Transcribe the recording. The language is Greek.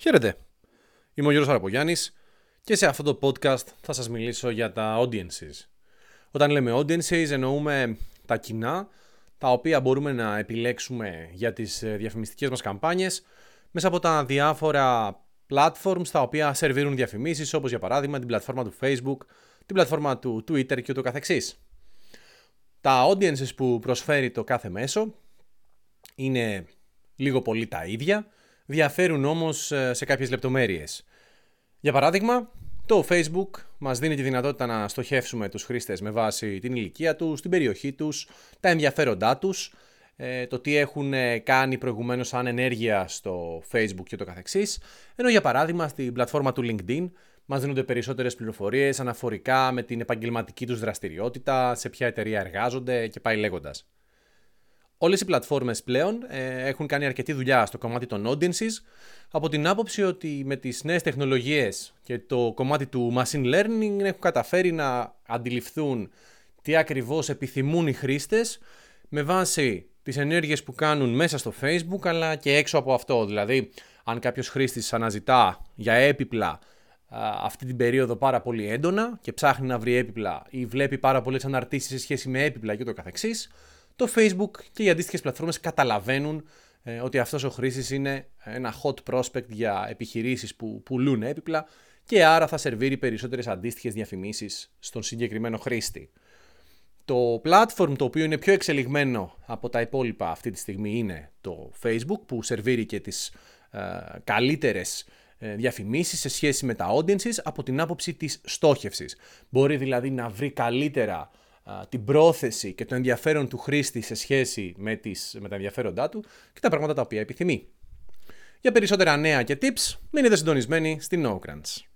Χαίρετε. Είμαι ο Γιώργος Αραπογιάννης και σε αυτό το podcast θα σας μιλήσω για τα audiences. Όταν λέμε audiences εννοούμε τα κοινά τα οποία μπορούμε να επιλέξουμε για τις ε, διαφημιστικές μας καμπάνιες μέσα από τα διάφορα platforms τα οποία σερβίρουν διαφημίσεις όπως για παράδειγμα την πλατφόρμα του Facebook, την πλατφόρμα του Twitter και ούτω καθεξής. Τα audiences που προσφέρει το κάθε μέσο είναι λίγο πολύ τα ίδια διαφέρουν όμως ε, σε κάποιες λεπτομέρειες. Για παράδειγμα, το Facebook μας δίνει τη δυνατότητα να στοχεύσουμε τους χρήστες με βάση την ηλικία τους, την περιοχή τους, τα ενδιαφέροντά τους, ε, το τι έχουν ε, κάνει προηγουμένως σαν ενέργεια στο Facebook και το καθεξής, ενώ για παράδειγμα στην πλατφόρμα του LinkedIn μας δίνονται περισσότερες πληροφορίες αναφορικά με την επαγγελματική τους δραστηριότητα, σε ποια εταιρεία εργάζονται και πάει λέγοντας. Όλες οι πλατφόρμες πλέον ε, έχουν κάνει αρκετή δουλειά στο κομμάτι των audiences από την άποψη ότι με τις νέες τεχνολογίες και το κομμάτι του machine learning έχουν καταφέρει να αντιληφθούν τι ακριβώς επιθυμούν οι χρήστες με βάση τις ενέργειες που κάνουν μέσα στο facebook αλλά και έξω από αυτό. Δηλαδή, αν κάποιος χρήστης αναζητά για έπιπλα αυτή την περίοδο πάρα πολύ έντονα και ψάχνει να βρει έπιπλα ή βλέπει πάρα πολλές αναρτήσεις σε σχέση με έπιπλα και το καθεξής, το Facebook και οι αντίστοιχες πλατφόρμες καταλαβαίνουν ε, ότι αυτός ο χρήστης είναι ένα hot prospect για επιχειρήσεις που πουλούν έπιπλα και άρα θα σερβίρει περισσότερες αντίστοιχες διαφημίσεις στον συγκεκριμένο χρήστη. Το platform το οποίο είναι πιο εξελιγμένο από τα υπόλοιπα αυτή τη στιγμή είναι το Facebook που σερβίρει και τις ε, καλύτερες ε, διαφημίσεις σε σχέση με τα audiences από την άποψη της στόχευσης. Μπορεί δηλαδή να βρει καλύτερα την πρόθεση και το ενδιαφέρον του χρήστη σε σχέση με, τις, με τα ενδιαφέροντά του και τα πράγματα τα οποία επιθυμεί. Για περισσότερα νέα και tips, μείνετε συντονισμένοι στην NoCrunch.